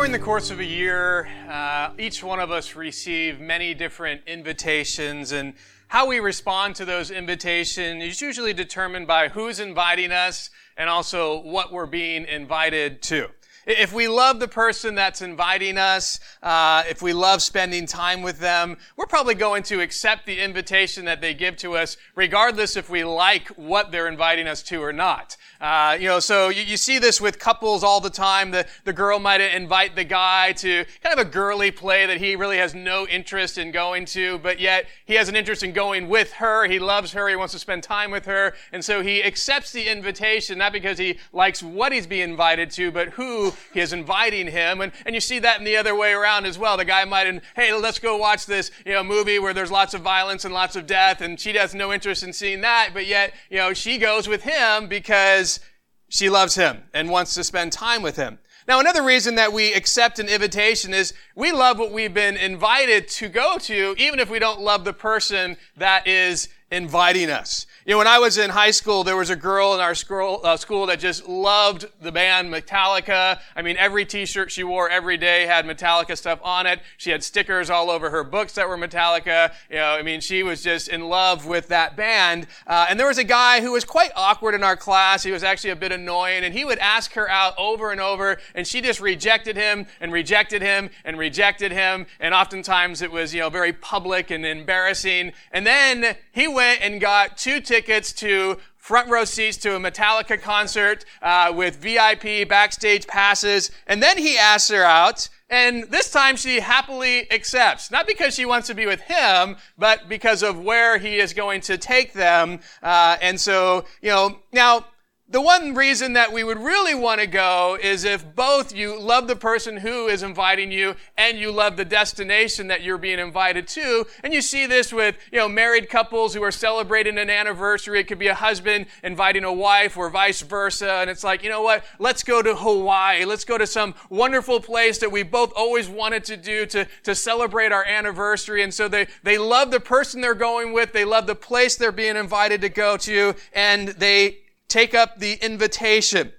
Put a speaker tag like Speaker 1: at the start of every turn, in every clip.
Speaker 1: During the course of a year, uh, each one of us receive many different invitations, and how we respond to those invitations is usually determined by who's inviting us and also what we're being invited to. If we love the person that's inviting us, uh, if we love spending time with them, we're probably going to accept the invitation that they give to us, regardless if we like what they're inviting us to or not. Uh, you know, so you, you see this with couples all the time. The, the girl might invite the guy to kind of a girly play that he really has no interest in going to, but yet he has an interest in going with her. He loves her. He wants to spend time with her. And so he accepts the invitation, not because he likes what he's being invited to, but who he is inviting him. And, and you see that in the other way around as well. The guy might, hey, let's go watch this, you know, movie where there's lots of violence and lots of death. And she has no interest in seeing that, but yet, you know, she goes with him because she loves him and wants to spend time with him. Now, another reason that we accept an invitation is we love what we've been invited to go to, even if we don't love the person that is inviting us. You know, when I was in high school, there was a girl in our school, uh, school that just loved the band Metallica. I mean, every t-shirt she wore every day had Metallica stuff on it. She had stickers all over her books that were Metallica. You know, I mean, she was just in love with that band. Uh, and there was a guy who was quite awkward in our class. He was actually a bit annoying, and he would ask her out over and over, and she just rejected him and rejected him and rejected him. And oftentimes it was, you know, very public and embarrassing. And then he went and got two tickets to front row seats to a Metallica concert uh, with VIP backstage passes. And then he asks her out. And this time she happily accepts, not because she wants to be with him, but because of where he is going to take them. Uh, and so, you know, now the one reason that we would really want to go is if both you love the person who is inviting you and you love the destination that you're being invited to. And you see this with, you know, married couples who are celebrating an anniversary. It could be a husband inviting a wife or vice versa. And it's like, you know what? Let's go to Hawaii. Let's go to some wonderful place that we both always wanted to do to, to celebrate our anniversary. And so they, they love the person they're going with. They love the place they're being invited to go to. And they take up the invitation.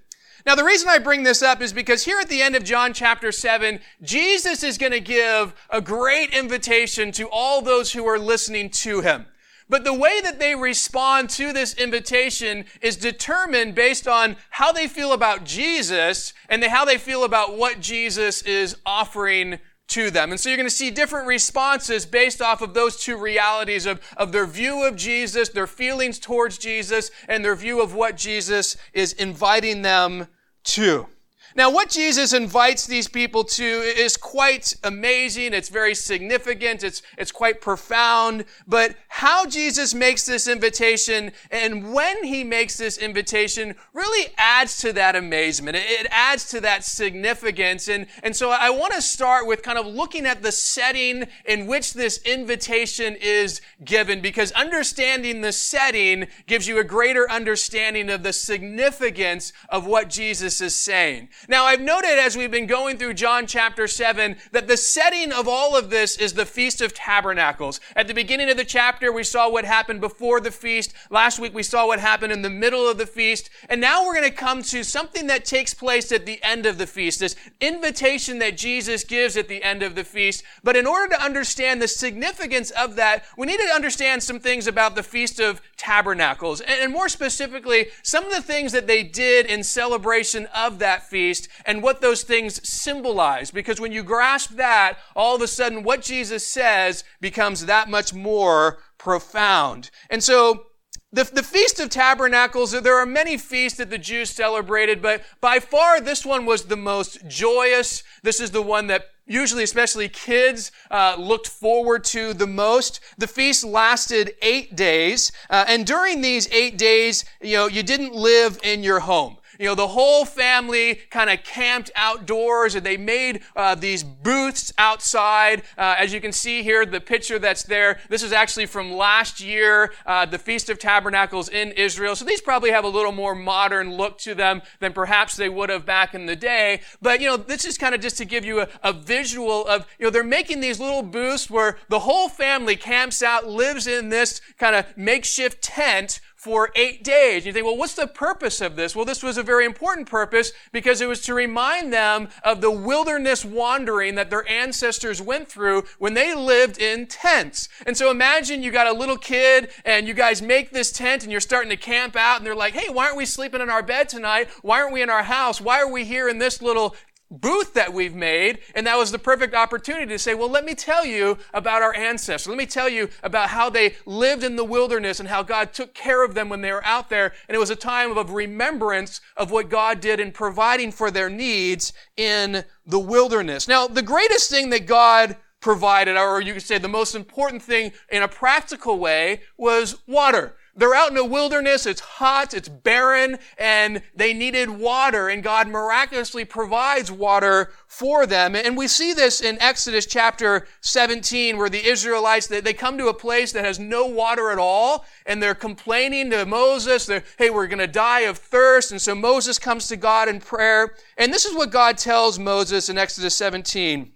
Speaker 1: Now, the reason I bring this up is because here at the end of John chapter 7, Jesus is going to give a great invitation to all those who are listening to him. But the way that they respond to this invitation is determined based on how they feel about Jesus and how they feel about what Jesus is offering to them. And so you're going to see different responses based off of those two realities of, of their view of Jesus, their feelings towards Jesus, and their view of what Jesus is inviting them to. Now, what Jesus invites these people to is quite amazing. It's very significant. It's, it's quite profound. But how Jesus makes this invitation and when he makes this invitation really adds to that amazement. It, it adds to that significance. And, and so I want to start with kind of looking at the setting in which this invitation is given because understanding the setting gives you a greater understanding of the significance of what Jesus is saying. Now, I've noted as we've been going through John chapter 7 that the setting of all of this is the Feast of Tabernacles. At the beginning of the chapter, we saw what happened before the feast. Last week, we saw what happened in the middle of the feast. And now we're going to come to something that takes place at the end of the feast, this invitation that Jesus gives at the end of the feast. But in order to understand the significance of that, we need to understand some things about the Feast of Tabernacles. And more specifically, some of the things that they did in celebration of that feast and what those things symbolize. Because when you grasp that, all of a sudden what Jesus says becomes that much more profound. And so, The, the Feast of Tabernacles, there are many feasts that the Jews celebrated, but by far this one was the most joyous. This is the one that usually, especially kids, uh, looked forward to the most. The feast lasted eight days, uh, and during these eight days, you know, you didn't live in your home you know, the whole family kind of camped outdoors and they made uh, these booths outside. Uh, as you can see here, the picture that's there, this is actually from last year, uh, the Feast of Tabernacles in Israel. So these probably have a little more modern look to them than perhaps they would have back in the day. But, you know, this is kind of just to give you a, a visual of, you know, they're making these little booths where the whole family camps out, lives in this kind of makeshift tent for eight days. You think, well, what's the purpose of this? Well, this was a very important purpose because it was to remind them of the wilderness wandering that their ancestors went through when they lived in tents. And so imagine you got a little kid and you guys make this tent and you're starting to camp out and they're like, hey, why aren't we sleeping in our bed tonight? Why aren't we in our house? Why are we here in this little booth that we've made, and that was the perfect opportunity to say, well, let me tell you about our ancestors. Let me tell you about how they lived in the wilderness and how God took care of them when they were out there. And it was a time of remembrance of what God did in providing for their needs in the wilderness. Now, the greatest thing that God provided, or you could say the most important thing in a practical way, was water. They're out in the wilderness, it's hot, it's barren, and they needed water, and God miraculously provides water for them. And we see this in Exodus chapter 17, where the Israelites, they, they come to a place that has no water at all, and they're complaining to Moses, they're, hey, we're gonna die of thirst, and so Moses comes to God in prayer, and this is what God tells Moses in Exodus 17,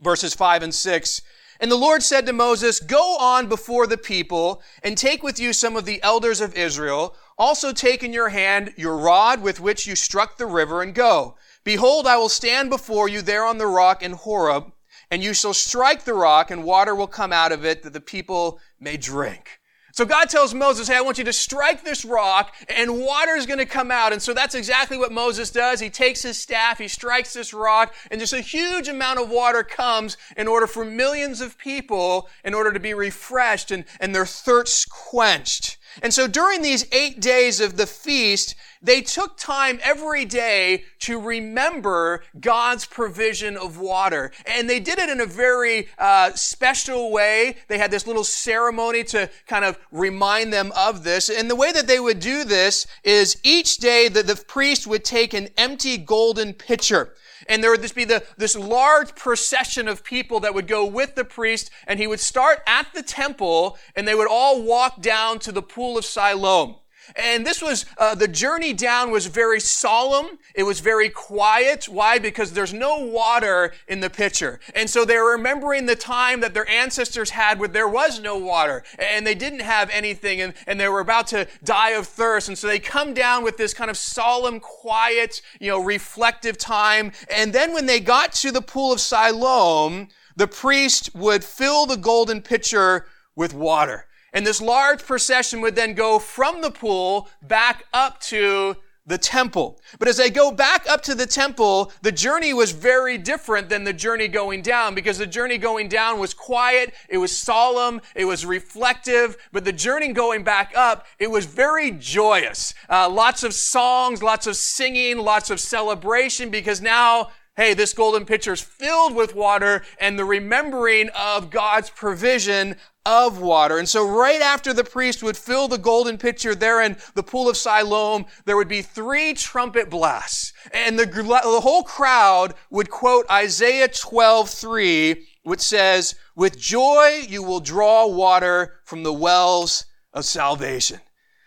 Speaker 1: verses 5 and 6. And the Lord said to Moses, Go on before the people and take with you some of the elders of Israel. Also take in your hand your rod with which you struck the river and go. Behold, I will stand before you there on the rock in Horeb, and you shall strike the rock and water will come out of it that the people may drink. So God tells Moses, hey, I want you to strike this rock and water is going to come out. And so that's exactly what Moses does. He takes his staff, he strikes this rock, and just a huge amount of water comes in order for millions of people in order to be refreshed and, and their thirst quenched. And so during these eight days of the feast, they took time every day to remember God's provision of water. And they did it in a very uh, special way. They had this little ceremony to kind of remind them of this. And the way that they would do this is each day that the priest would take an empty golden pitcher. And there would just be the, this large procession of people that would go with the priest, and he would start at the temple, and they would all walk down to the pool of Siloam. And this was, uh, the journey down was very solemn. It was very quiet. Why? Because there's no water in the pitcher. And so they're remembering the time that their ancestors had where there was no water and they didn't have anything and, and they were about to die of thirst. And so they come down with this kind of solemn, quiet, you know, reflective time. And then when they got to the pool of Siloam, the priest would fill the golden pitcher with water. And this large procession would then go from the pool back up to the temple. But as they go back up to the temple, the journey was very different than the journey going down because the journey going down was quiet, it was solemn, it was reflective, but the journey going back up, it was very joyous. Uh, lots of songs, lots of singing, lots of celebration because now hey, this golden pitcher is filled with water and the remembering of God's provision of water. And so right after the priest would fill the golden pitcher there in the pool of Siloam, there would be three trumpet blasts. And the, the whole crowd would quote Isaiah 12, 3, which says, with joy you will draw water from the wells of salvation.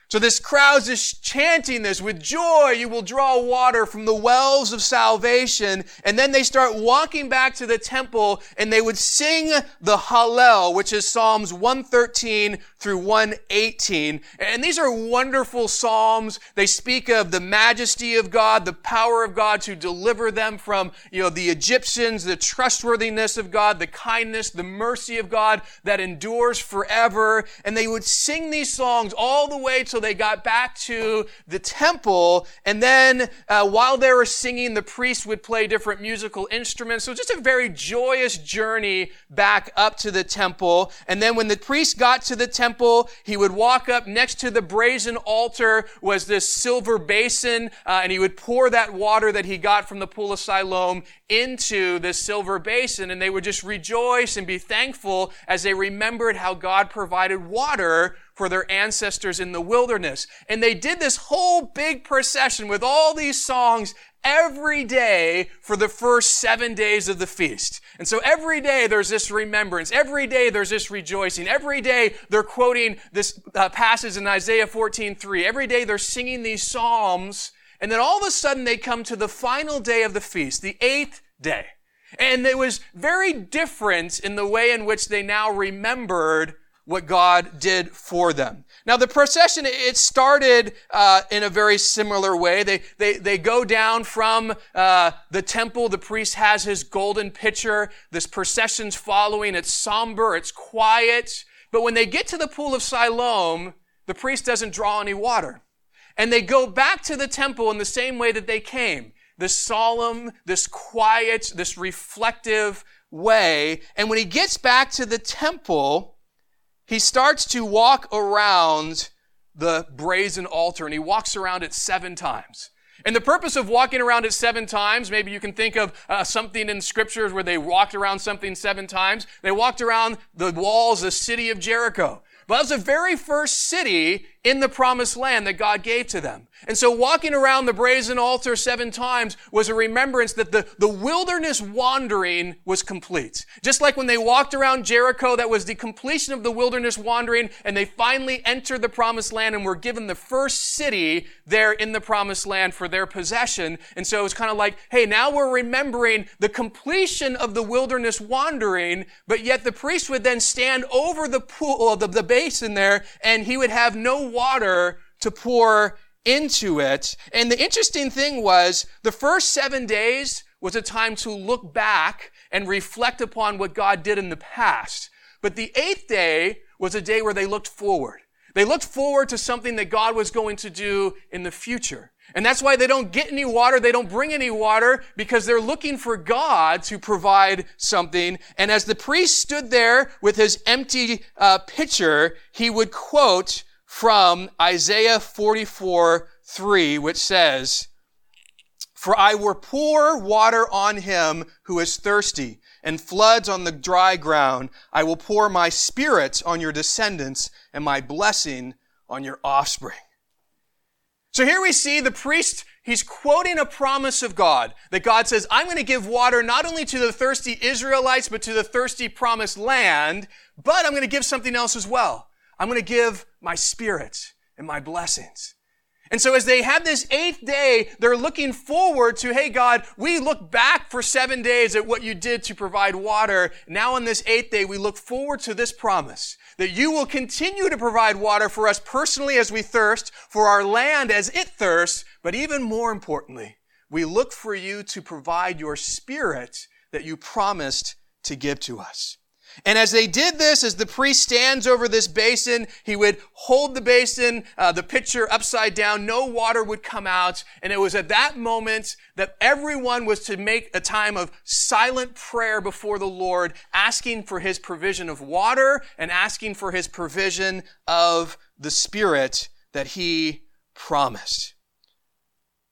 Speaker 1: So this crowd's is chanting this with joy. You will draw water from the wells of salvation. And then they start walking back to the temple and they would sing the Hallel, which is Psalms 113 through 118. And these are wonderful Psalms. They speak of the majesty of God, the power of God to deliver them from, you know, the Egyptians, the trustworthiness of God, the kindness, the mercy of God that endures forever. And they would sing these songs all the way till they got back to the temple. And then uh, while they were singing, the priest would play different musical instruments. So just a very joyous journey back up to the temple. And then when the priest got to the temple, he would walk up next to the brazen altar was this silver basin, uh, and he would pour that water that he got from the pool of Siloam into this silver basin, and they would just rejoice and be thankful as they remembered how God provided water for their ancestors in the wilderness. And they did this whole big procession with all these songs every day for the first seven days of the feast. And so every day there's this remembrance. Every day there's this rejoicing. Every day they're quoting this uh, passage in Isaiah 14:3. Every day they're singing these psalms. And then all of a sudden they come to the final day of the feast, the eighth day. And it was very different in the way in which they now remembered what God did for them. Now the procession, it started uh, in a very similar way. They, they, they go down from uh, the temple. The priest has his golden pitcher. This procession's following. It's somber. It's quiet. But when they get to the pool of Siloam, the priest doesn't draw any water. And they go back to the temple in the same way that they came. This solemn, this quiet, this reflective way. And when he gets back to the temple, he starts to walk around the brazen altar and he walks around it seven times. And the purpose of walking around it seven times, maybe you can think of uh, something in scriptures where they walked around something seven times. They walked around the walls, the city of Jericho. But that was the very first city in the promised land that God gave to them. And so walking around the brazen altar seven times was a remembrance that the, the wilderness wandering was complete. Just like when they walked around Jericho, that was the completion of the wilderness wandering, and they finally entered the promised land and were given the first city there in the promised land for their possession. And so it was kind of like, hey, now we're remembering the completion of the wilderness wandering, but yet the priest would then stand over the pool, the, the basin there, and he would have no water to pour into it. And the interesting thing was the first seven days was a time to look back and reflect upon what God did in the past. But the eighth day was a day where they looked forward. They looked forward to something that God was going to do in the future. And that's why they don't get any water, they don't bring any water, because they're looking for God to provide something. And as the priest stood there with his empty uh, pitcher, he would quote from Isaiah 44, 3, which says, For I will pour water on him who is thirsty, and floods on the dry ground. I will pour my spirit on your descendants, and my blessing on your offspring. So here we see the priest, he's quoting a promise of God, that God says, I'm going to give water not only to the thirsty Israelites, but to the thirsty promised land, but I'm going to give something else as well. I'm going to give my spirit and my blessings. And so as they have this eighth day, they're looking forward to, hey God, we look back for seven days at what you did to provide water. Now on this eighth day, we look forward to this promise that you will continue to provide water for us personally as we thirst, for our land as it thirsts, but even more importantly, we look for you to provide your spirit that you promised to give to us. And as they did this, as the priest stands over this basin, he would hold the basin, uh, the pitcher upside down. No water would come out. And it was at that moment that everyone was to make a time of silent prayer before the Lord, asking for his provision of water and asking for his provision of the Spirit that he promised.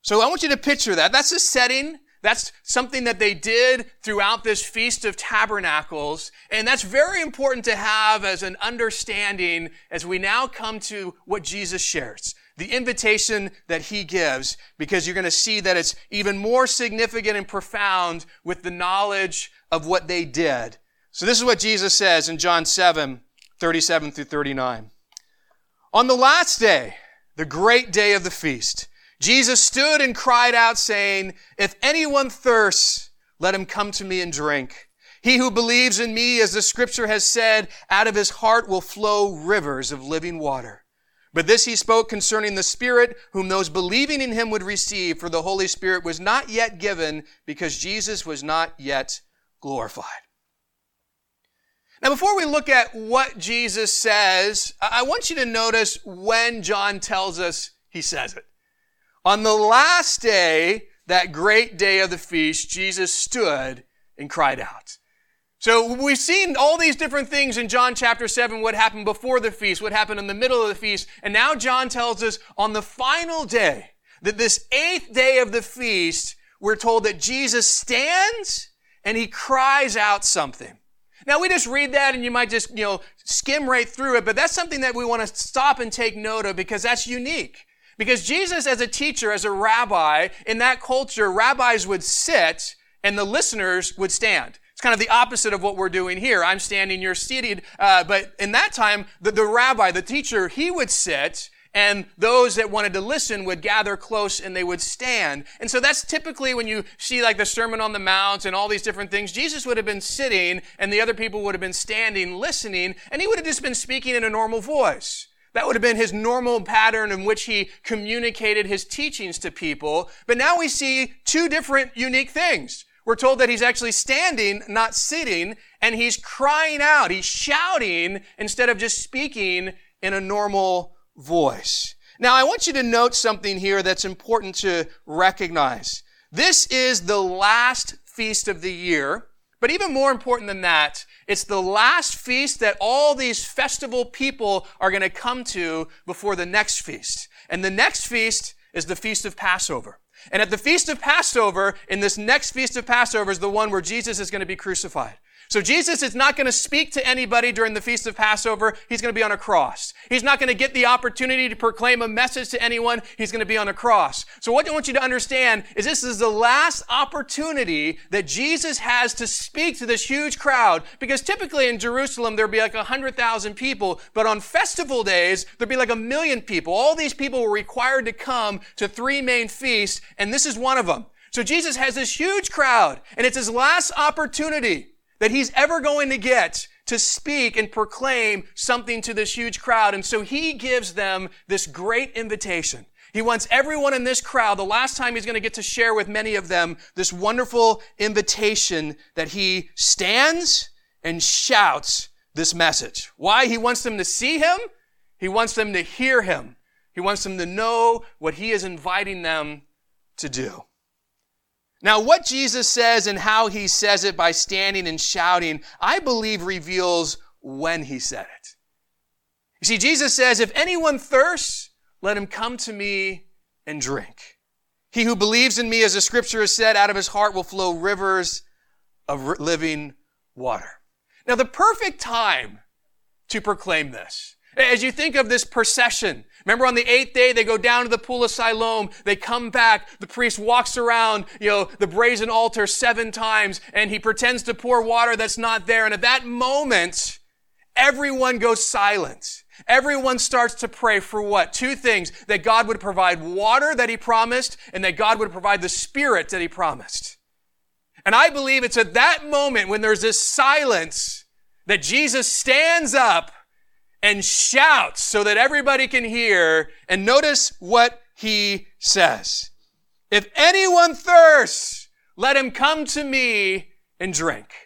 Speaker 1: So I want you to picture that. That's a setting that's something that they did throughout this Feast of Tabernacles. And that's very important to have as an understanding as we now come to what Jesus shares. The invitation that he gives, because you're going to see that it's even more significant and profound with the knowledge of what they did. So this is what Jesus says in John 7, 37 through 39. On the last day, the great day of the feast, Jesus stood and cried out saying, If anyone thirsts, let him come to me and drink. He who believes in me, as the scripture has said, out of his heart will flow rivers of living water. But this he spoke concerning the Spirit, whom those believing in him would receive, for the Holy Spirit was not yet given because Jesus was not yet glorified. Now, before we look at what Jesus says, I want you to notice when John tells us he says it. On the last day, that great day of the feast, Jesus stood and cried out. So we've seen all these different things in John chapter 7, what happened before the feast, what happened in the middle of the feast, and now John tells us on the final day, that this eighth day of the feast, we're told that Jesus stands and he cries out something. Now we just read that and you might just, you know, skim right through it, but that's something that we want to stop and take note of because that's unique. Because Jesus as a teacher, as a rabbi, in that culture, rabbis would sit and the listeners would stand. It's kind of the opposite of what we're doing here. I'm standing, you're seated. Uh, but in that time, the, the rabbi, the teacher, he would sit and those that wanted to listen would gather close and they would stand. And so that's typically when you see like the Sermon on the Mount and all these different things, Jesus would have been sitting and the other people would have been standing, listening, and he would have just been speaking in a normal voice. That would have been his normal pattern in which he communicated his teachings to people. But now we see two different unique things. We're told that he's actually standing, not sitting, and he's crying out. He's shouting instead of just speaking in a normal voice. Now, I want you to note something here that's important to recognize. This is the last feast of the year, but even more important than that, it's the last feast that all these festival people are going to come to before the next feast. And the next feast is the Feast of Passover. And at the Feast of Passover, in this next Feast of Passover, is the one where Jesus is going to be crucified. So Jesus is not going to speak to anybody during the Feast of Passover. He's going to be on a cross. He's not going to get the opportunity to proclaim a message to anyone. He's going to be on a cross. So what I want you to understand is this is the last opportunity that Jesus has to speak to this huge crowd because typically in Jerusalem there'd be like a hundred thousand people, but on festival days there'd be like a million people. All these people were required to come to three main feasts and this is one of them. So Jesus has this huge crowd and it's his last opportunity that he's ever going to get to speak and proclaim something to this huge crowd. And so he gives them this great invitation. He wants everyone in this crowd, the last time he's going to get to share with many of them this wonderful invitation that he stands and shouts this message. Why? He wants them to see him. He wants them to hear him. He wants them to know what he is inviting them to do. Now, what Jesus says and how he says it by standing and shouting, I believe reveals when he said it. You see, Jesus says, if anyone thirsts, let him come to me and drink. He who believes in me, as the scripture has said, out of his heart will flow rivers of living water. Now, the perfect time to proclaim this, as you think of this procession Remember on the eighth day, they go down to the pool of Siloam. They come back. The priest walks around, you know, the brazen altar seven times and he pretends to pour water that's not there. And at that moment, everyone goes silent. Everyone starts to pray for what? Two things. That God would provide water that he promised and that God would provide the spirit that he promised. And I believe it's at that moment when there's this silence that Jesus stands up and shouts so that everybody can hear. And notice what he says. If anyone thirsts, let him come to me and drink.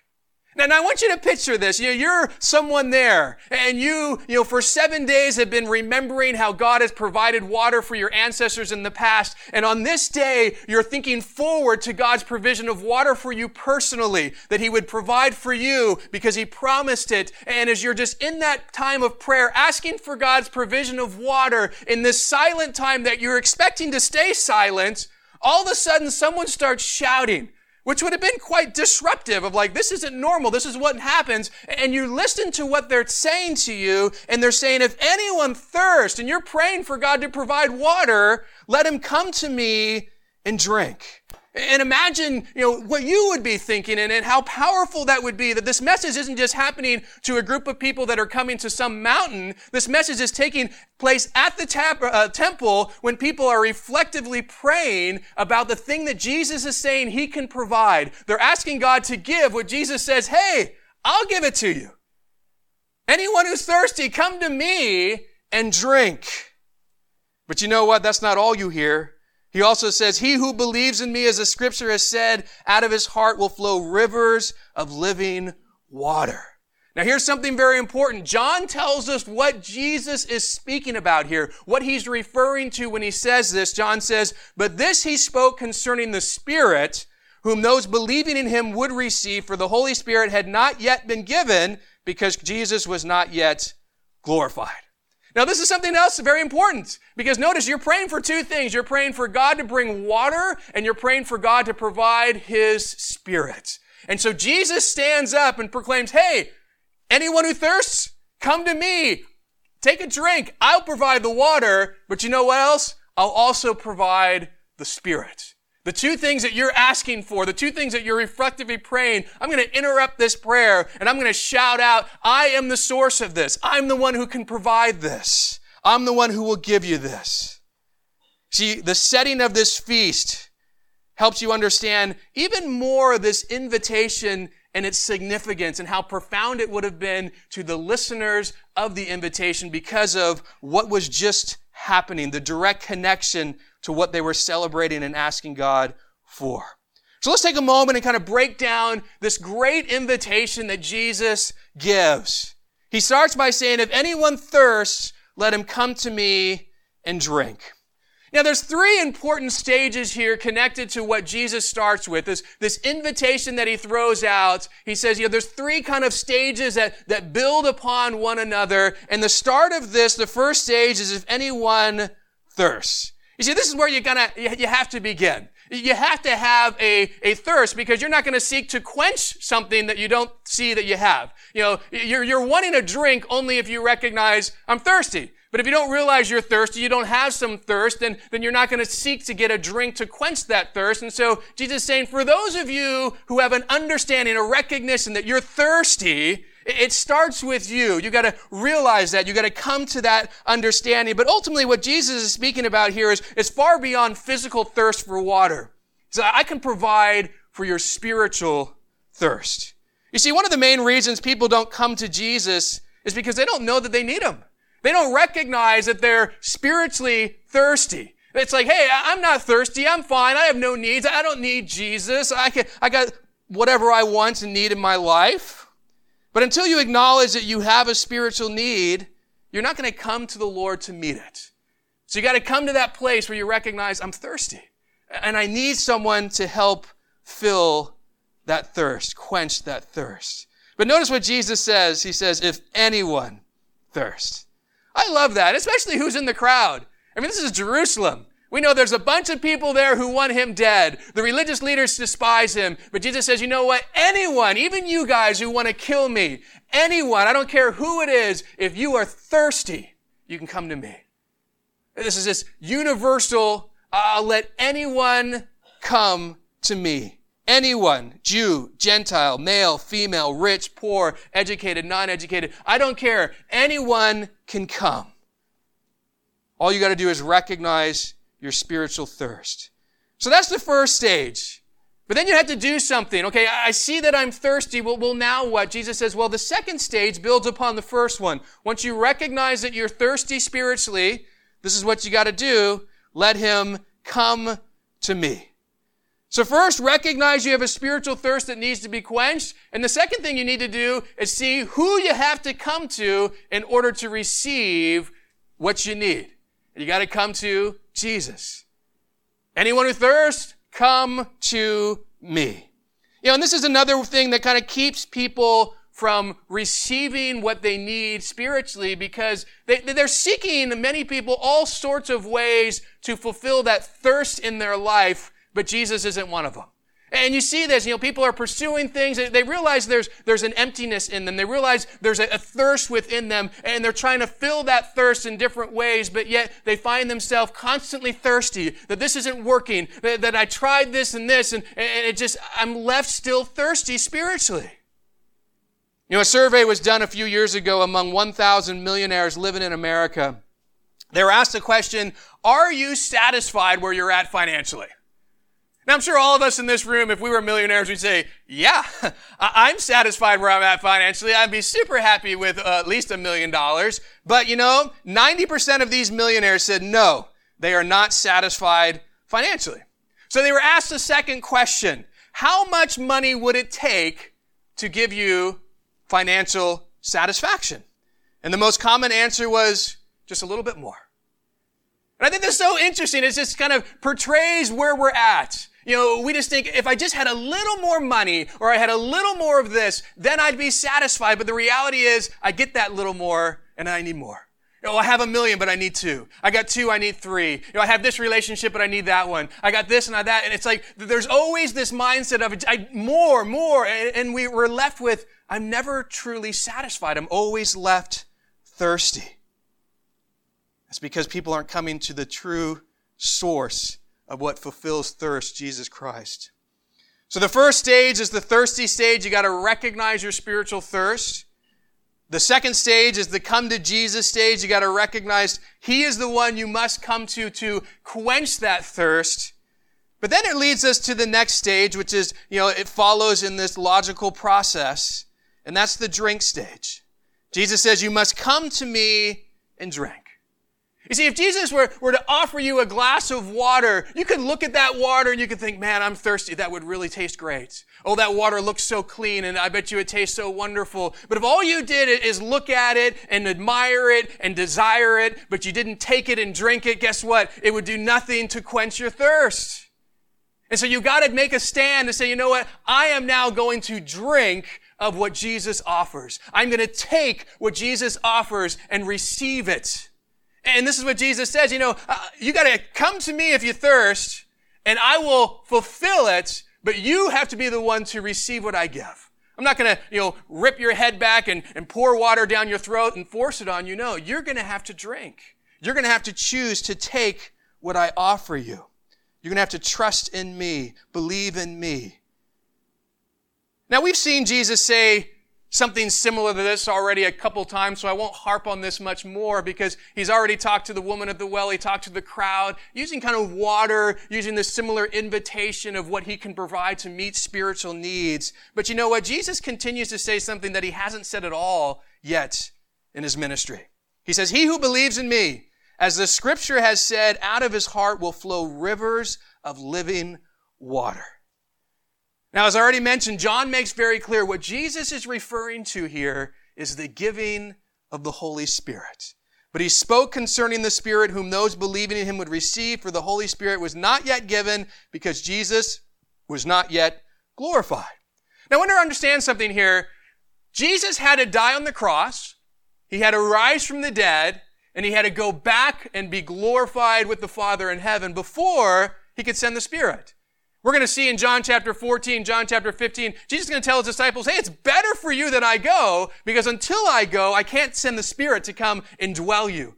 Speaker 1: And I want you to picture this. You know, you're someone there and you, you know, for seven days have been remembering how God has provided water for your ancestors in the past. And on this day, you're thinking forward to God's provision of water for you personally, that He would provide for you because He promised it. And as you're just in that time of prayer, asking for God's provision of water in this silent time that you're expecting to stay silent, all of a sudden someone starts shouting which would have been quite disruptive of like, this isn't normal. This is what happens. And you listen to what they're saying to you, and they're saying, if anyone thirsts, and you're praying for God to provide water, let him come to me and drink. And imagine, you know, what you would be thinking and, and how powerful that would be that this message isn't just happening to a group of people that are coming to some mountain. This message is taking place at the uh, temple when people are reflectively praying about the thing that Jesus is saying he can provide. They're asking God to give what Jesus says, hey, I'll give it to you. Anyone who's thirsty, come to me and drink. But you know what? That's not all you hear. He also says, He who believes in me, as the scripture has said, out of his heart will flow rivers of living water. Now here's something very important. John tells us what Jesus is speaking about here, what he's referring to when he says this. John says, but this he spoke concerning the Spirit, whom those believing in him would receive, for the Holy Spirit had not yet been given because Jesus was not yet glorified. Now, this is something else very important because notice you're praying for two things. You're praying for God to bring water and you're praying for God to provide His Spirit. And so Jesus stands up and proclaims, Hey, Anyone who thirsts, come to me. Take a drink. I'll provide the water, but you know what else? I'll also provide the Spirit. The two things that you're asking for, the two things that you're reflectively praying, I'm going to interrupt this prayer and I'm going to shout out, I am the source of this. I'm the one who can provide this. I'm the one who will give you this. See, the setting of this feast helps you understand even more this invitation and its significance and how profound it would have been to the listeners of the invitation because of what was just happening, the direct connection to what they were celebrating and asking God for. So let's take a moment and kind of break down this great invitation that Jesus gives. He starts by saying, if anyone thirsts, let him come to me and drink. Now, there's three important stages here connected to what Jesus starts with. This, this invitation that he throws out. He says, you know, there's three kind of stages that, that build upon one another. And the start of this, the first stage is if anyone thirsts. You see, this is where you're gonna, you have to begin. You have to have a, a thirst because you're not to seek to quench something that you don't see that you have. You know, you're, you're wanting a drink only if you recognize, I'm thirsty. But if you don't realize you're thirsty, you don't have some thirst, then, then you're not going to seek to get a drink to quench that thirst. And so Jesus is saying, for those of you who have an understanding, a recognition that you're thirsty, it starts with you. You got to realize that. You got to come to that understanding. But ultimately, what Jesus is speaking about here is, is far beyond physical thirst for water. So I can provide for your spiritual thirst. You see, one of the main reasons people don't come to Jesus is because they don't know that they need him. They don't recognize that they're spiritually thirsty. It's like, hey, I'm not thirsty. I'm fine. I have no needs. I don't need Jesus. I, can, I got whatever I want and need in my life. But until you acknowledge that you have a spiritual need, you're not going to come to the Lord to meet it. So you got to come to that place where you recognize I'm thirsty and I need someone to help fill that thirst, quench that thirst. But notice what Jesus says. He says, if anyone thirst. I love that, especially who's in the crowd. I mean, this is Jerusalem. We know there's a bunch of people there who want him dead. The religious leaders despise him. But Jesus says, you know what? Anyone, even you guys who want to kill me, anyone, I don't care who it is, if you are thirsty, you can come to me. This is this universal, uh, let anyone come to me. Anyone, Jew, Gentile, male, female, rich, poor, educated, non-educated, I don't care. Anyone can come. All you got to do is recognize your spiritual thirst. So that's the first stage. But then you have to do something. Okay, I see that I'm thirsty. Well, well, now what? Jesus says, well, the second stage builds upon the first one. Once you recognize that you're thirsty spiritually, this is what you got to do. Let him come to me. So first, recognize you have a spiritual thirst that needs to be quenched. And the second thing you need to do is see who you have to come to in order to receive what you need. You got to come to Jesus. Anyone who thirsts, come to me. You know, and this is another thing that kind of keeps people from receiving what they need spiritually because they, they're seeking, many people, all sorts of ways to fulfill that thirst in their life but Jesus isn't one of them. And you see this, you know, people are pursuing things. They realize there's, there's an emptiness in them. They realize there's a, a, thirst within them and they're trying to fill that thirst in different ways, but yet they find themselves constantly thirsty that this isn't working, that, that I tried this and this and, and it just, I'm left still thirsty spiritually. You know, a survey was done a few years ago among 1,000 millionaires living in America. They were asked the question, are you satisfied where you're at financially? Now, I'm sure all of us in this room, if we were millionaires, we'd say, yeah, I'm satisfied where I'm at financially. I'd be super happy with uh, at least a million dollars. But you know, 90% of these millionaires said no, they are not satisfied financially. So they were asked a second question. How much money would it take to give you financial satisfaction? And the most common answer was just a little bit more. And I think that's so interesting. It just kind of portrays where we're at. You know, we just think if I just had a little more money or I had a little more of this, then I'd be satisfied. But the reality is I get that little more and I need more. You know, I have a million, but I need two. I got two, I need three. You know, I have this relationship, but I need that one. I got this and I that. And it's like, there's always this mindset of I, more, more. And, and we, we're left with, I'm never truly satisfied. I'm always left thirsty. It's because people aren't coming to the true source of what fulfills thirst, Jesus Christ. So the first stage is the thirsty stage. You got to recognize your spiritual thirst. The second stage is the come to Jesus stage. You got to recognize He is the one you must come to to quench that thirst. But then it leads us to the next stage, which is, you know, it follows in this logical process, and that's the drink stage. Jesus says, you must come to me and drink. You see, if Jesus were, were to offer you a glass of water, you could look at that water and you could think, man, I'm thirsty. That would really taste great. Oh, that water looks so clean and I bet you it tastes so wonderful. But if all you did is look at it and admire it and desire it, but you didn't take it and drink it, guess what? It would do nothing to quench your thirst. And so you gotta make a stand to say, you know what? I am now going to drink of what Jesus offers. I'm gonna take what Jesus offers and receive it. And this is what Jesus says, you know, uh, you gotta come to me if you thirst, and I will fulfill it, but you have to be the one to receive what I give. I'm not gonna, you know, rip your head back and, and pour water down your throat and force it on you. No, you're gonna have to drink. You're gonna have to choose to take what I offer you. You're gonna have to trust in me, believe in me. Now we've seen Jesus say something similar to this already a couple times, so I won't harp on this much more because he's already talked to the woman at the well, he talked to the crowd, using kind of water, using this similar invitation of what he can provide to meet spiritual needs. But you know what? Jesus continues to say something that he hasn't said at all yet in his ministry. He says, He who believes in me, as the scripture has said, out of his heart will flow rivers of living water. Now, as I already mentioned, John makes very clear what Jesus is referring to here is the giving of the Holy Spirit. But he spoke concerning the Spirit whom those believing in him would receive, for the Holy Spirit was not yet given because Jesus was not yet glorified. Now, I want to understand something here. Jesus had to die on the cross. He had to rise from the dead and he had to go back and be glorified with the Father in heaven before he could send the Spirit. We're going to see in John chapter 14, John chapter 15, Jesus is going to tell his disciples, hey, it's better for you that I go because until I go, I can't send the Spirit to come indwell you,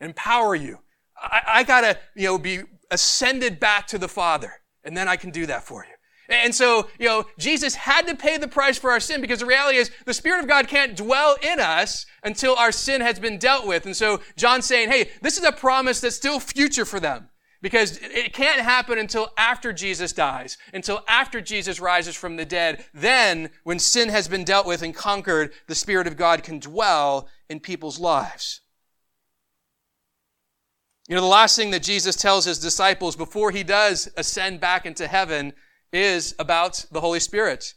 Speaker 1: empower you. I, I got to, you know, be ascended back to the Father and then I can do that for you. And so, you know, Jesus had to pay the price for our sin because the reality is the Spirit of God can't dwell in us until our sin has been dealt with. And so John's saying, hey, this is a promise that's still future for them. Because it can't happen until after Jesus dies, until after Jesus rises from the dead. Then, when sin has been dealt with and conquered, the Spirit of God can dwell in people's lives. You know, the last thing that Jesus tells his disciples before he does ascend back into heaven is about the Holy Spirit.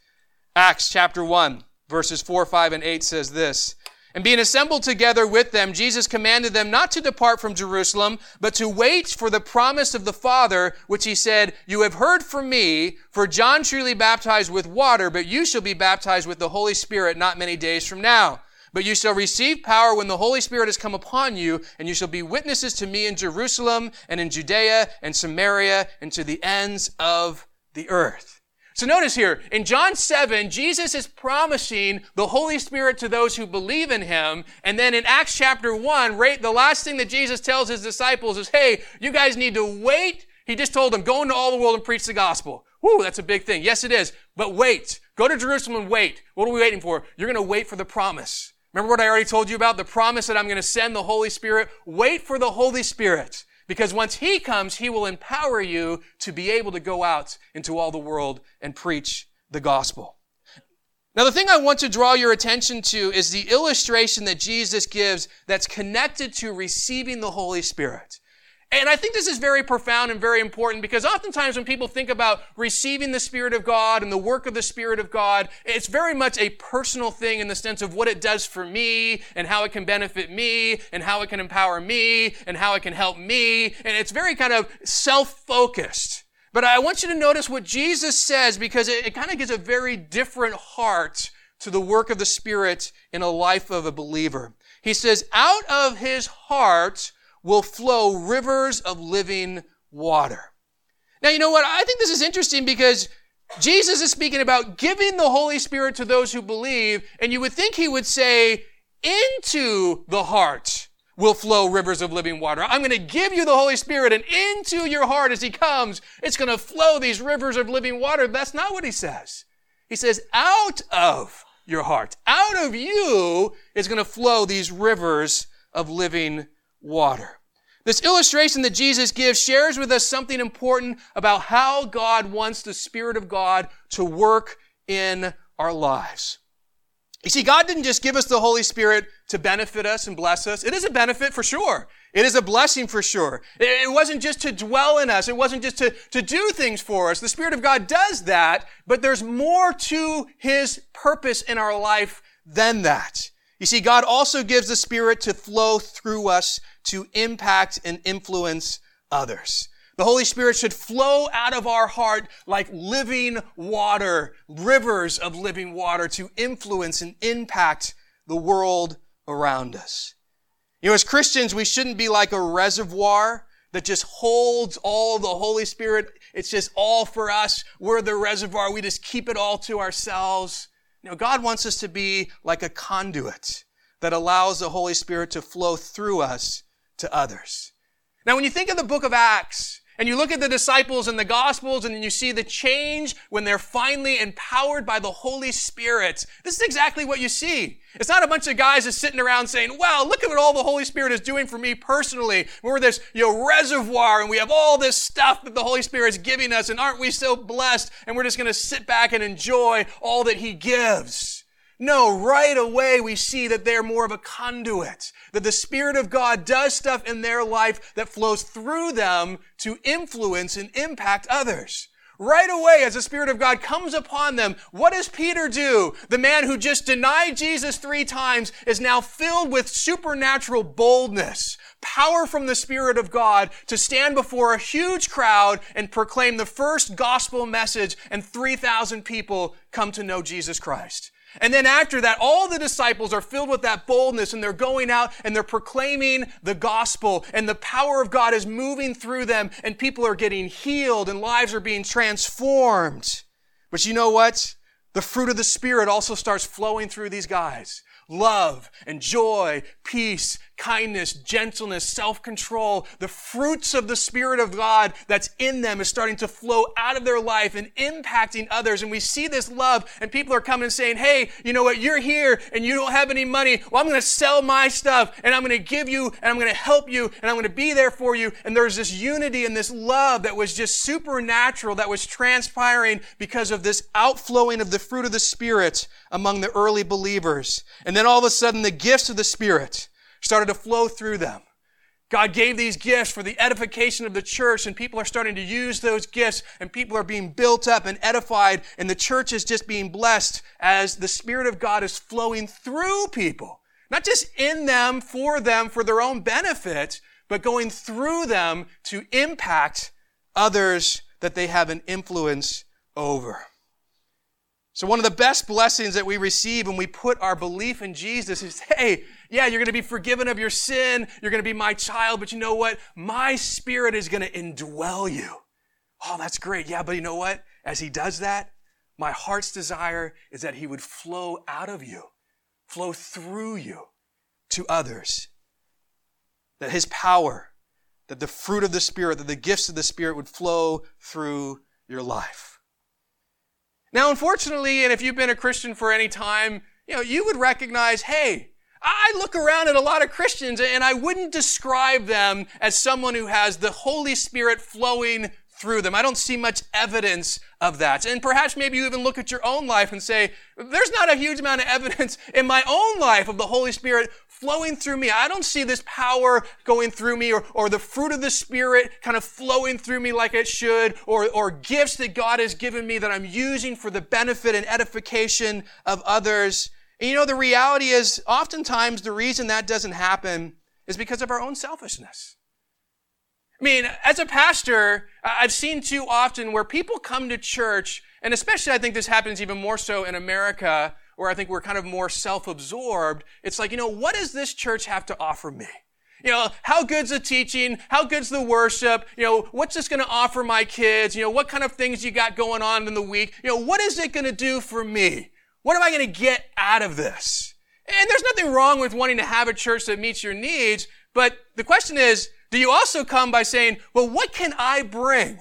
Speaker 1: Acts chapter 1, verses 4, 5, and 8 says this. And being assembled together with them, Jesus commanded them not to depart from Jerusalem, but to wait for the promise of the Father, which he said, You have heard from me, for John truly baptized with water, but you shall be baptized with the Holy Spirit not many days from now. But you shall receive power when the Holy Spirit has come upon you, and you shall be witnesses to me in Jerusalem and in Judea and Samaria and to the ends of the earth. So notice here, in John 7, Jesus is promising the Holy Spirit to those who believe in Him. And then in Acts chapter 1, right, the last thing that Jesus tells His disciples is, hey, you guys need to wait. He just told them, go into all the world and preach the gospel. Whoo, that's a big thing. Yes, it is. But wait. Go to Jerusalem and wait. What are we waiting for? You're going to wait for the promise. Remember what I already told you about? The promise that I'm going to send the Holy Spirit. Wait for the Holy Spirit. Because once He comes, He will empower you to be able to go out into all the world and preach the gospel. Now, the thing I want to draw your attention to is the illustration that Jesus gives that's connected to receiving the Holy Spirit. And I think this is very profound and very important because oftentimes when people think about receiving the Spirit of God and the work of the Spirit of God, it's very much a personal thing in the sense of what it does for me and how it can benefit me and how it can empower me and how it can help me. And it's very kind of self-focused. But I want you to notice what Jesus says because it, it kind of gives a very different heart to the work of the Spirit in a life of a believer. He says, out of his heart will flow rivers of living water. Now, you know what? I think this is interesting because Jesus is speaking about giving the Holy Spirit to those who believe, and you would think he would say, into the heart will flow rivers of living water. I'm going to give you the Holy Spirit, and into your heart as he comes, it's going to flow these rivers of living water. That's not what he says. He says, out of your heart, out of you is going to flow these rivers of living water. This illustration that Jesus gives shares with us something important about how God wants the Spirit of God to work in our lives. You see, God didn't just give us the Holy Spirit to benefit us and bless us. It is a benefit for sure. It is a blessing for sure. It wasn't just to dwell in us. It wasn't just to, to do things for us. The Spirit of God does that, but there's more to His purpose in our life than that. You see, God also gives the Spirit to flow through us to impact and influence others. The Holy Spirit should flow out of our heart like living water, rivers of living water to influence and impact the world around us. You know, as Christians, we shouldn't be like a reservoir that just holds all the Holy Spirit. It's just all for us. We're the reservoir. We just keep it all to ourselves. Know, God wants us to be like a conduit that allows the Holy Spirit to flow through us to others. Now, when you think of the book of Acts, and you look at the disciples in the Gospels and you see the change when they're finally empowered by the Holy Spirit. This is exactly what you see. It's not a bunch of guys just sitting around saying, wow, look at what all the Holy Spirit is doing for me personally. We're this, you know, reservoir and we have all this stuff that the Holy Spirit is giving us and aren't we so blessed? And we're just going to sit back and enjoy all that He gives. No, right away we see that they're more of a conduit, that the Spirit of God does stuff in their life that flows through them to influence and impact others. Right away, as the Spirit of God comes upon them, what does Peter do? The man who just denied Jesus three times is now filled with supernatural boldness, power from the Spirit of God to stand before a huge crowd and proclaim the first gospel message, and 3,000 people come to know Jesus Christ. And then after that, all the disciples are filled with that boldness and they're going out and they're proclaiming the gospel and the power of God is moving through them and people are getting healed and lives are being transformed. But you know what? The fruit of the Spirit also starts flowing through these guys love and joy, peace, kindness, gentleness, self-control. The fruits of the Spirit of God that's in them is starting to flow out of their life and impacting others. And we see this love and people are coming and saying, Hey, you know what? You're here and you don't have any money. Well, I'm going to sell my stuff and I'm going to give you and I'm going to help you and I'm going to be there for you. And there's this unity and this love that was just supernatural that was transpiring because of this outflowing of the fruit of the Spirit among the early believers. And then all of a sudden the gifts of the Spirit started to flow through them. God gave these gifts for the edification of the church, and people are starting to use those gifts, and people are being built up and edified, and the church is just being blessed as the Spirit of God is flowing through people. Not just in them, for them, for their own benefit, but going through them to impact others that they have an influence over. So one of the best blessings that we receive when we put our belief in Jesus is, hey, yeah, you're going to be forgiven of your sin. You're going to be my child, but you know what? My spirit is going to indwell you. Oh, that's great. Yeah, but you know what? As he does that, my heart's desire is that he would flow out of you, flow through you to others. That his power, that the fruit of the Spirit, that the gifts of the Spirit would flow through your life. Now, unfortunately, and if you've been a Christian for any time, you know, you would recognize, hey, I look around at a lot of Christians and I wouldn't describe them as someone who has the Holy Spirit flowing through them. I don't see much evidence of that. And perhaps maybe you even look at your own life and say, there's not a huge amount of evidence in my own life of the Holy Spirit flowing through me. I don't see this power going through me or, or the fruit of the Spirit kind of flowing through me like it should or, or gifts that God has given me that I'm using for the benefit and edification of others. And you know, the reality is oftentimes the reason that doesn't happen is because of our own selfishness. I mean, as a pastor, I've seen too often where people come to church, and especially I think this happens even more so in America, where I think we're kind of more self-absorbed. It's like, you know, what does this church have to offer me? You know, how good's the teaching? How good's the worship? You know, what's this going to offer my kids? You know, what kind of things you got going on in the week? You know, what is it going to do for me? What am I going to get out of this? And there's nothing wrong with wanting to have a church that meets your needs, but the question is, do you also come by saying, well, what can I bring?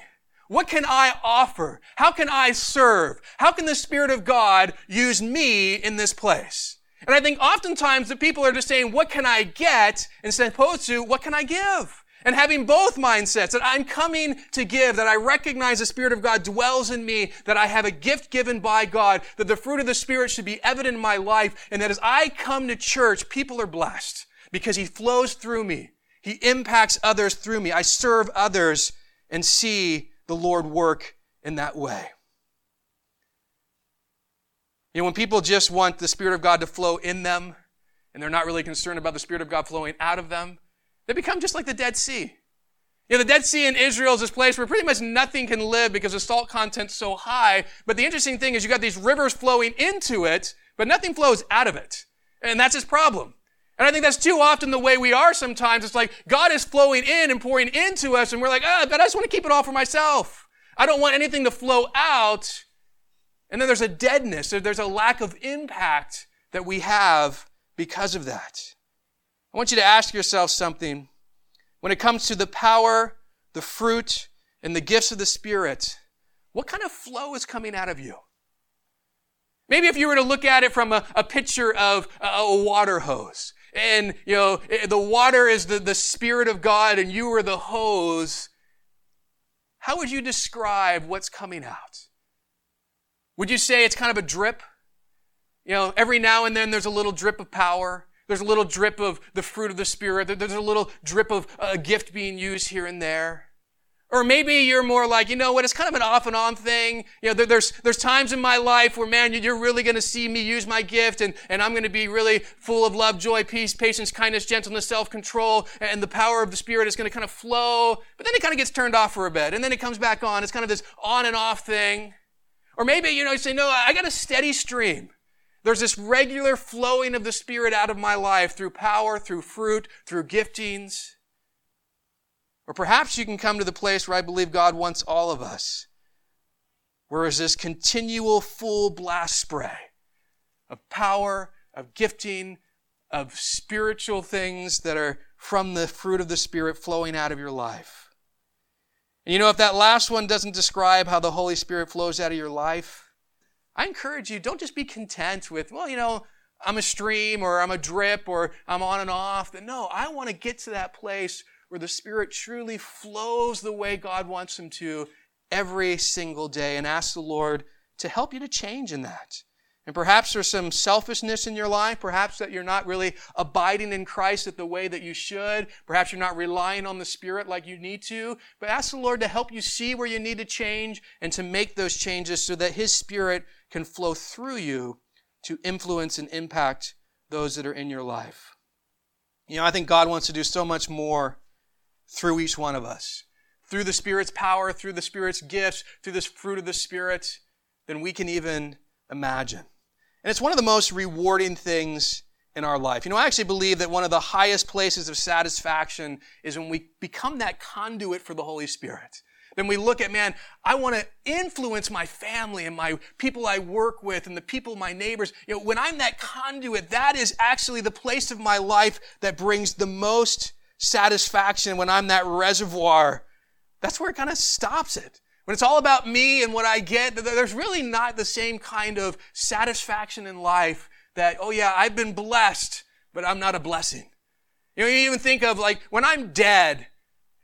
Speaker 1: What can I offer? How can I serve? How can the Spirit of God use me in this place? And I think oftentimes the people are just saying, what can I get? Instead opposed to, what can I give? And having both mindsets, that I'm coming to give, that I recognize the Spirit of God dwells in me, that I have a gift given by God, that the fruit of the Spirit should be evident in my life, and that as I come to church, people are blessed because He flows through me. He impacts others through me. I serve others and see the Lord work in that way. You know, when people just want the Spirit of God to flow in them, and they're not really concerned about the Spirit of God flowing out of them, they become just like the Dead Sea. You know, the Dead Sea in Israel is this place where pretty much nothing can live because the salt content's so high. But the interesting thing is you got these rivers flowing into it, but nothing flows out of it. And that's his problem. And I think that's too often the way we are sometimes. It's like God is flowing in and pouring into us, and we're like, ah, I just want to keep it all for myself. I don't want anything to flow out. And then there's a deadness, there's a lack of impact that we have because of that. I want you to ask yourself something. When it comes to the power, the fruit, and the gifts of the Spirit, what kind of flow is coming out of you? Maybe if you were to look at it from a, a picture of a, a water hose, and you know eh, the water is the, the spirit of god and you are the hose. How would you describe what's coming out? Would you say it's kind of a drip? You know every now and then there's a little drip of power. There's a little drip of the fruit of the spirit. There's a little drip of a gift being used here and there or maybe you're more like, you know what, it's kind of an off and on thing. You know, there, there's, there's times in my life where, man, you're really going to see me use my gift and, and I'm going to be really full of love, joy, peace, patience, kindness, gentleness, self-control, and the power of the Spirit is going to kind of flow. But then it kind of gets turned off for a bit and then it comes back on. It's kind of this on and off thing. Or maybe, you know, you say, no, I got a steady stream. There's this regular flowing of the Spirit out of my life through power, through fruit, through giftings. Or perhaps you can come to the place where I believe God wants all of us, where is this continual full blast spray of power, of gifting, of spiritual things that are from the fruit of the Spirit flowing out of your life. And you know, if that last one doesn't describe how the Holy Spirit flows out of your life, I encourage you, don't just be content with, well, you know, I'm a stream or I'm a drip or I'm on and off. No, I want to get to that place where the Spirit truly flows the way God wants Him to every single day and ask the Lord to help you to change in that. And perhaps there's some selfishness in your life. Perhaps that you're not really abiding in Christ at the way that you should. Perhaps you're not relying on the Spirit like you need to. But ask the Lord to help you see where you need to change and to make those changes so that His Spirit can flow through you to influence and impact those that are in your life. You know, I think God wants to do so much more through each one of us. Through the Spirit's power, through the Spirit's gifts, through this fruit of the Spirit, than we can even imagine. And it's one of the most rewarding things in our life. You know, I actually believe that one of the highest places of satisfaction is when we become that conduit for the Holy Spirit. Then we look at, man, I want to influence my family and my people I work with and the people, my neighbors. You know, when I'm that conduit, that is actually the place of my life that brings the most satisfaction, when I'm that reservoir, that's where it kind of stops it. When it's all about me and what I get, there's really not the same kind of satisfaction in life that, oh yeah, I've been blessed, but I'm not a blessing. You know, you even think of like, when I'm dead,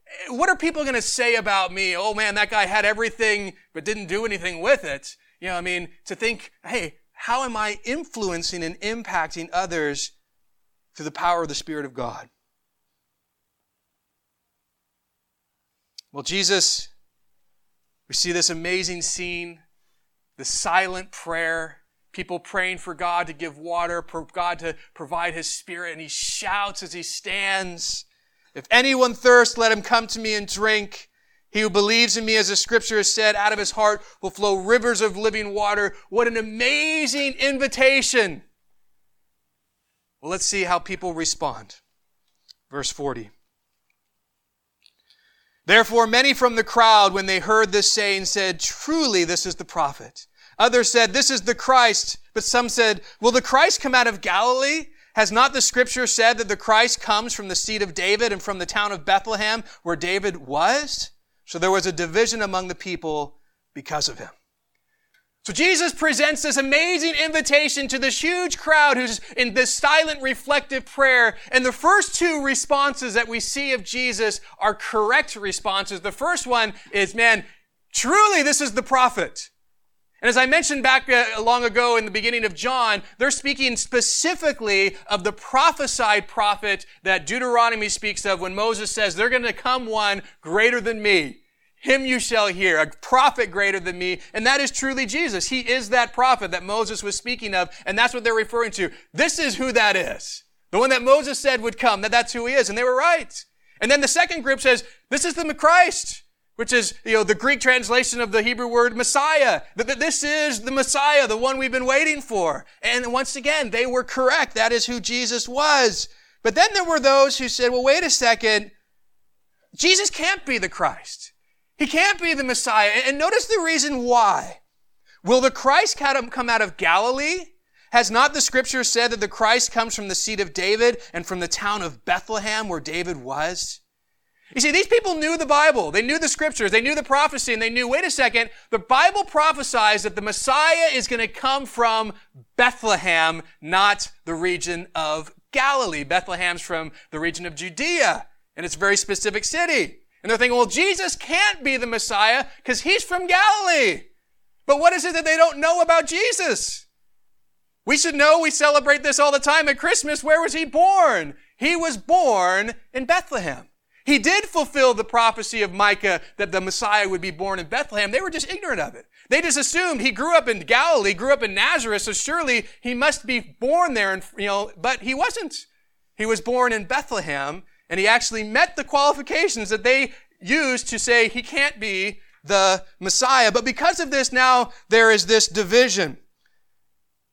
Speaker 1: eh, what are people going to say about me? Oh man, that guy had everything, but didn't do anything with it. You know, I mean, to think, hey, how am I influencing and impacting others through the power of the Spirit of God. Well, Jesus, we see this amazing scene, the silent prayer, people praying for God to give water, for God to provide His Spirit, and He shouts as He stands, If anyone thirst, let him come to me and drink. He who believes in me, as the scripture has said, out of his heart will flow rivers of living water. What an amazing invitation. Well, let's see how people respond. Verse 40. Therefore, many from the crowd, when they heard this saying, said, Truly, this is the prophet. Others said, This is the Christ. But some said, Will the Christ come out of Galilee? Has not the scripture said that the Christ comes from the seed of David and from the town of Bethlehem, where David was? So there was a division among the people because of him. So Jesus presents this amazing invitation to this huge crowd who's in this silent reflective prayer. And the first two responses that we see of Jesus are correct responses. The first one is, man, truly this is the prophet. And as I mentioned back uh, long ago in the beginning of John, they're speaking specifically of the prophesied prophet that Deuteronomy speaks of when Moses says, they're going to come one greater than me. Him you shall hear, a prophet greater than me. And that is truly Jesus. He is that prophet that Moses was speaking of. And that's what they're referring to. This is who that is. The one that Moses said would come, that that's who he is. And they were right. And then the second group says, this is the Christ, which is, you know, the Greek translation of the Hebrew word Messiah. That this is the Messiah, the one we've been waiting for. And once again, they were correct. That is who Jesus was. But then there were those who said, well, wait a second. Jesus can't be the Christ. He can't be the Messiah. And notice the reason why. Will the Christ come out of Galilee? Has not the scripture said that the Christ comes from the seed of David and from the town of Bethlehem where David was? You see, these people knew the Bible. They knew the scriptures. They knew the prophecy and they knew, wait a second, the Bible prophesies that the Messiah is going to come from Bethlehem, not the region of Galilee. Bethlehem's from the region of Judea and it's a very specific city. And they're thinking, well, Jesus can't be the Messiah because he's from Galilee. But what is it that they don't know about Jesus? We should know we celebrate this all the time at Christmas. Where was he born? He was born in Bethlehem. He did fulfill the prophecy of Micah that the Messiah would be born in Bethlehem. They were just ignorant of it. They just assumed he grew up in Galilee, grew up in Nazareth, so surely he must be born there, and, you know, but he wasn't. He was born in Bethlehem, and he actually met the qualifications that they used to say he can't be the Messiah. But because of this, now there is this division.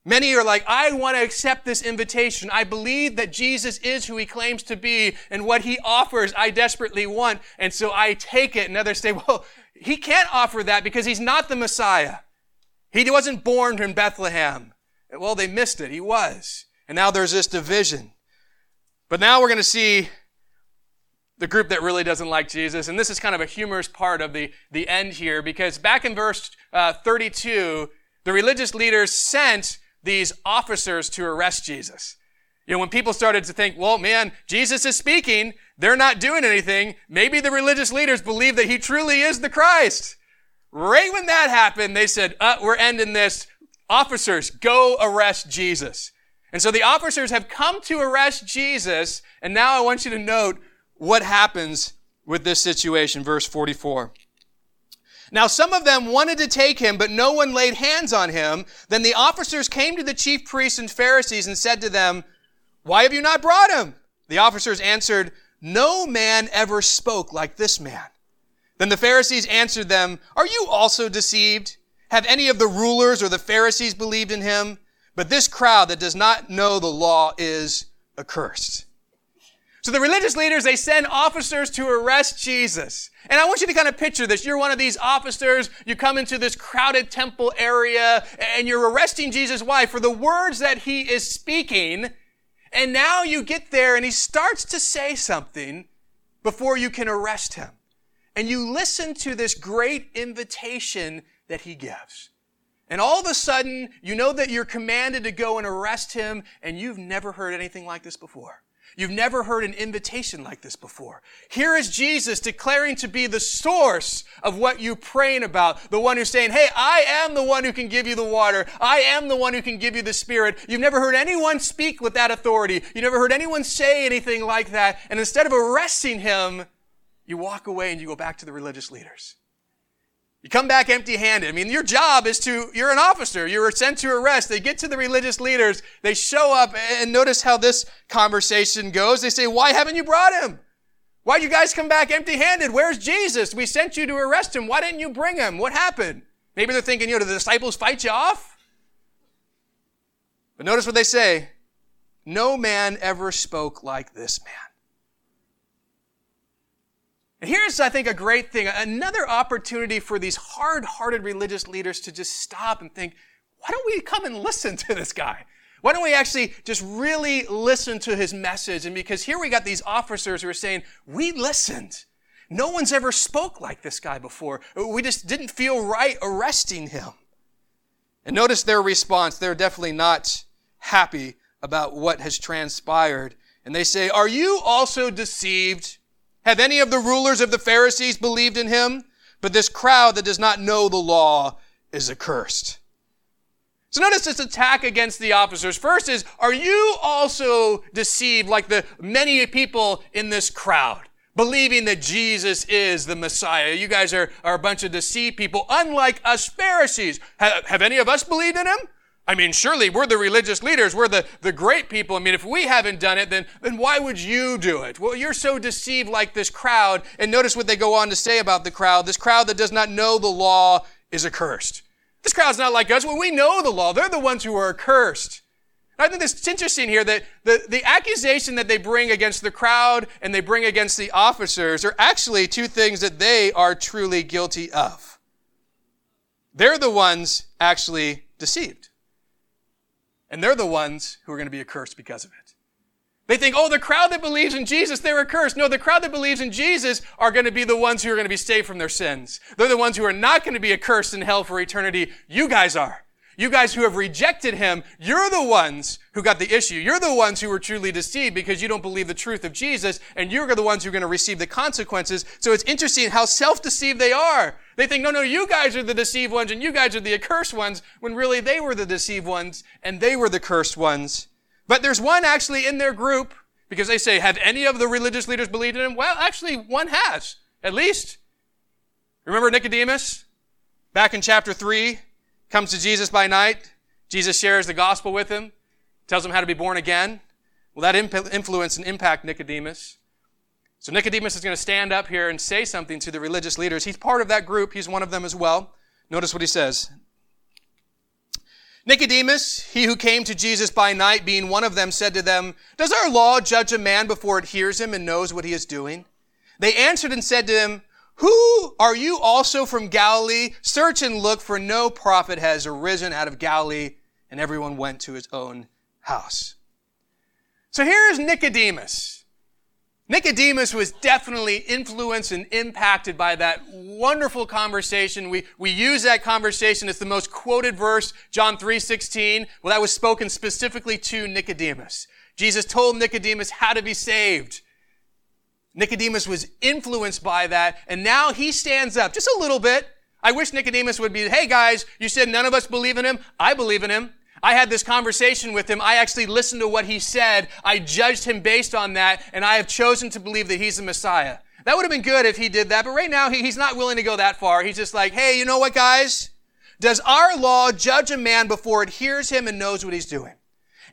Speaker 1: Many are like, I want to accept this invitation. I believe that Jesus is who he claims to be and what he offers I desperately want. And so I take it. And others say, well, he can't offer that because he's not the Messiah. He wasn't born in Bethlehem. Well, they missed it. He was. And now there's this division. But now we're going to see the group that really doesn't like Jesus. And this is kind of a humorous part of the, the end here because back in verse uh, 32, the religious leaders sent these officers to arrest Jesus. You know, when people started to think, well, man, Jesus is speaking, they're not doing anything, maybe the religious leaders believe that he truly is the Christ. Right when that happened, they said, uh, we're ending this. Officers, go arrest Jesus. And so the officers have come to arrest Jesus, and now I want you to note what happens with this situation. Verse 44. Now some of them wanted to take him, but no one laid hands on him. Then the officers came to the chief priests and Pharisees and said to them, Why have you not brought him? The officers answered, No man ever spoke like this man. Then the Pharisees answered them, Are you also deceived? Have any of the rulers or the Pharisees believed in him? But this crowd that does not know the law is accursed. So the religious leaders, they send officers to arrest Jesus. And I want you to kind of picture this. You're one of these officers. You come into this crowded temple area and you're arresting Jesus. Why? For the words that he is speaking. And now you get there and he starts to say something before you can arrest him. And you listen to this great invitation that he gives. And all of a sudden, you know that you're commanded to go and arrest him and you've never heard anything like this before. You've never heard an invitation like this before. Here is Jesus declaring to be the source of what you're praying about. The one who's saying, Hey, I am the one who can give you the water. I am the one who can give you the Spirit. You've never heard anyone speak with that authority. You never heard anyone say anything like that. And instead of arresting him, you walk away and you go back to the religious leaders. You come back empty handed. I mean, your job is to, you're an officer. You were sent to arrest. They get to the religious leaders. They show up and notice how this conversation goes. They say, why haven't you brought him? Why'd you guys come back empty handed? Where's Jesus? We sent you to arrest him. Why didn't you bring him? What happened? Maybe they're thinking, you know, did the disciples fight you off? But notice what they say. No man ever spoke like this man. And here's, I think, a great thing another opportunity for these hard hearted religious leaders to just stop and think, why don't we come and listen to this guy? Why don't we actually just really listen to his message? And because here we got these officers who are saying, we listened. No one's ever spoke like this guy before. We just didn't feel right arresting him. And notice their response. They're definitely not happy about what has transpired. And they say, Are you also deceived? Have any of the rulers of the Pharisees believed in him? But this crowd that does not know the law is accursed. So notice this attack against the officers. First is, are you also deceived like the many people in this crowd? Believing that Jesus is the Messiah. You guys are, are a bunch of deceived people, unlike us Pharisees. Have, have any of us believed in him? I mean, surely we're the religious leaders. We're the, the great people. I mean, if we haven't done it, then, then why would you do it? Well, you're so deceived like this crowd. And notice what they go on to say about the crowd. This crowd that does not know the law is accursed. This crowd's not like us. Well, we know the law. They're the ones who are accursed. I think it's interesting here that the, the accusation that they bring against the crowd and they bring against the officers are actually two things that they are truly guilty of. They're the ones actually deceived. And they're the ones who are going to be accursed because of it. They think, oh, the crowd that believes in Jesus, they're accursed. No, the crowd that believes in Jesus are going to be the ones who are going to be saved from their sins. They're the ones who are not going to be accursed in hell for eternity. You guys are. You guys who have rejected him, you're the ones who got the issue. You're the ones who were truly deceived because you don't believe the truth of Jesus, and you're the ones who are going to receive the consequences. So it's interesting how self-deceived they are. They think, no, no, you guys are the deceived ones, and you guys are the accursed ones, when really they were the deceived ones, and they were the cursed ones. But there's one actually in their group, because they say, have any of the religious leaders believed in him? Well, actually, one has, at least. Remember Nicodemus? Back in chapter 3, comes to Jesus by night. Jesus shares the gospel with him, tells him how to be born again. Will that imp- influence and impact Nicodemus? So Nicodemus is going to stand up here and say something to the religious leaders. He's part of that group. He's one of them as well. Notice what he says. Nicodemus, he who came to Jesus by night, being one of them, said to them, Does our law judge a man before it hears him and knows what he is doing? They answered and said to him, who are you also from Galilee? Search and look, for no prophet has arisen out of Galilee. And everyone went to his own house. So here's Nicodemus. Nicodemus was definitely influenced and impacted by that wonderful conversation. We, we use that conversation. It's the most quoted verse, John 3.16. Well, that was spoken specifically to Nicodemus. Jesus told Nicodemus how to be saved. Nicodemus was influenced by that, and now he stands up just a little bit. I wish Nicodemus would be, hey guys, you said none of us believe in him. I believe in him. I had this conversation with him. I actually listened to what he said. I judged him based on that, and I have chosen to believe that he's the Messiah. That would have been good if he did that, but right now he, he's not willing to go that far. He's just like, hey, you know what, guys? Does our law judge a man before it hears him and knows what he's doing?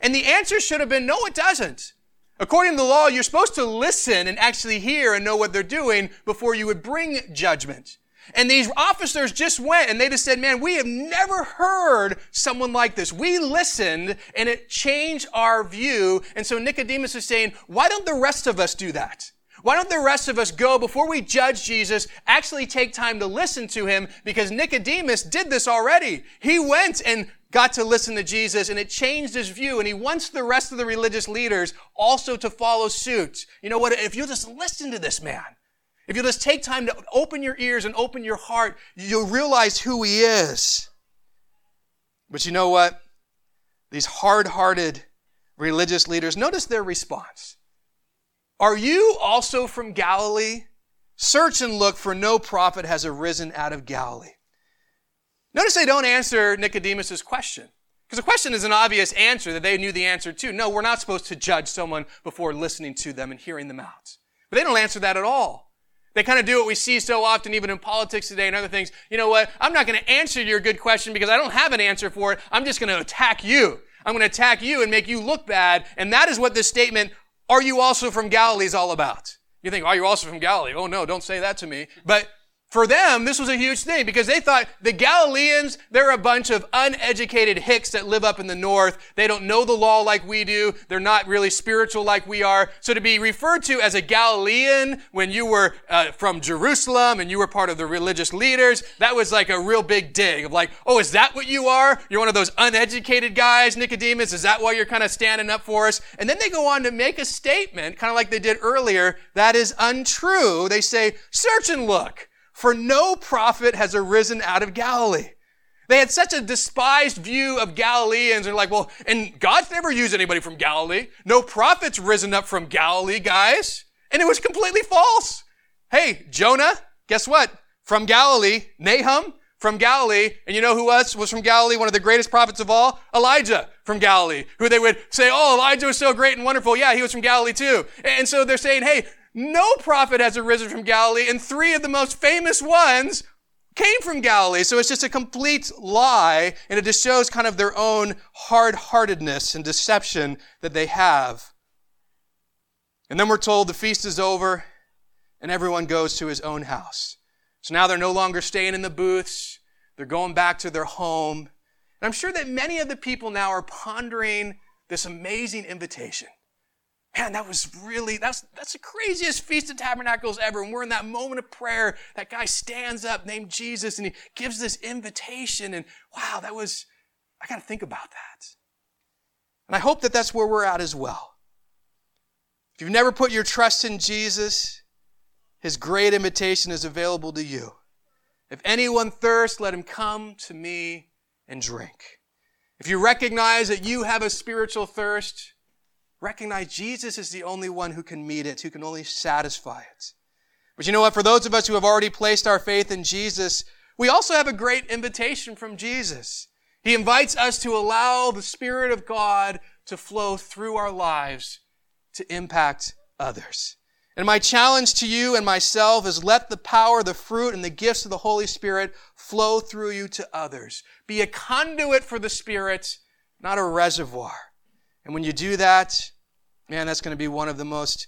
Speaker 1: And the answer should have been, no, it doesn't. According to the law, you're supposed to listen and actually hear and know what they're doing before you would bring judgment. And these officers just went and they just said, man, we have never heard someone like this. We listened and it changed our view. And so Nicodemus is saying, why don't the rest of us do that? Why don't the rest of us go before we judge Jesus, actually take time to listen to him? Because Nicodemus did this already. He went and got to listen to Jesus and it changed his view. And he wants the rest of the religious leaders also to follow suit. You know what? If you'll just listen to this man, if you'll just take time to open your ears and open your heart, you'll realize who he is. But you know what? These hard hearted religious leaders, notice their response. Are you also from Galilee? Search and look, for no prophet has arisen out of Galilee. Notice they don't answer Nicodemus' question. Because the question is an obvious answer that they knew the answer to. No, we're not supposed to judge someone before listening to them and hearing them out. But they don't answer that at all. They kind of do what we see so often, even in politics today and other things. You know what? I'm not going to answer your good question because I don't have an answer for it. I'm just going to attack you. I'm going to attack you and make you look bad. And that is what this statement, are you also from Galilee, is all about. You think, are you also from Galilee? Oh no, don't say that to me. But for them, this was a huge thing because they thought the Galileans, they're a bunch of uneducated hicks that live up in the north. They don't know the law like we do. They're not really spiritual like we are. So to be referred to as a Galilean when you were uh, from Jerusalem and you were part of the religious leaders, that was like a real big dig of like, oh, is that what you are? You're one of those uneducated guys, Nicodemus? Is that why you're kind of standing up for us? And then they go on to make a statement, kind of like they did earlier, that is untrue. They say, search and look for no prophet has arisen out of Galilee. They had such a despised view of Galileans. They're like, well, and God's never used anybody from Galilee. No prophet's risen up from Galilee, guys. And it was completely false. Hey, Jonah, guess what? From Galilee. Nahum, from Galilee. And you know who else was from Galilee? One of the greatest prophets of all? Elijah from Galilee. Who they would say, oh, Elijah was so great and wonderful. Yeah, he was from Galilee too. And so they're saying, hey, no prophet has arisen from Galilee, and three of the most famous ones came from Galilee. So it's just a complete lie, and it just shows kind of their own hard-heartedness and deception that they have. And then we're told the feast is over, and everyone goes to his own house. So now they're no longer staying in the booths. They're going back to their home. And I'm sure that many of the people now are pondering this amazing invitation man, that was really, that's, that's the craziest Feast of Tabernacles ever. And we're in that moment of prayer. That guy stands up named Jesus and he gives this invitation. And wow, that was, I got to think about that. And I hope that that's where we're at as well. If you've never put your trust in Jesus, his great invitation is available to you. If anyone thirsts, let him come to me and drink. If you recognize that you have a spiritual thirst, recognize Jesus is the only one who can meet it, who can only satisfy it. But you know what? For those of us who have already placed our faith in Jesus, we also have a great invitation from Jesus. He invites us to allow the Spirit of God to flow through our lives to impact others. And my challenge to you and myself is let the power, the fruit, and the gifts of the Holy Spirit flow through you to others. Be a conduit for the Spirit, not a reservoir. And when you do that, man, that's going to be one of the most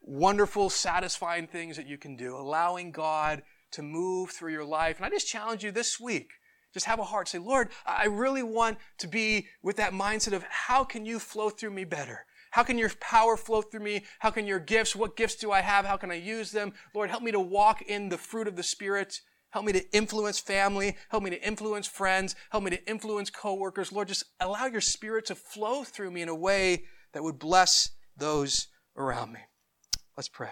Speaker 1: wonderful, satisfying things that you can do, allowing God to move through your life. And I just challenge you this week. Just have a heart. Say, Lord, I really want to be with that mindset of how can you flow through me better? How can your power flow through me? How can your gifts, what gifts do I have? How can I use them? Lord, help me to walk in the fruit of the Spirit. Help me to influence family. Help me to influence friends. Help me to influence coworkers. Lord, just allow your spirit to flow through me in a way that would bless those around me. Let's pray.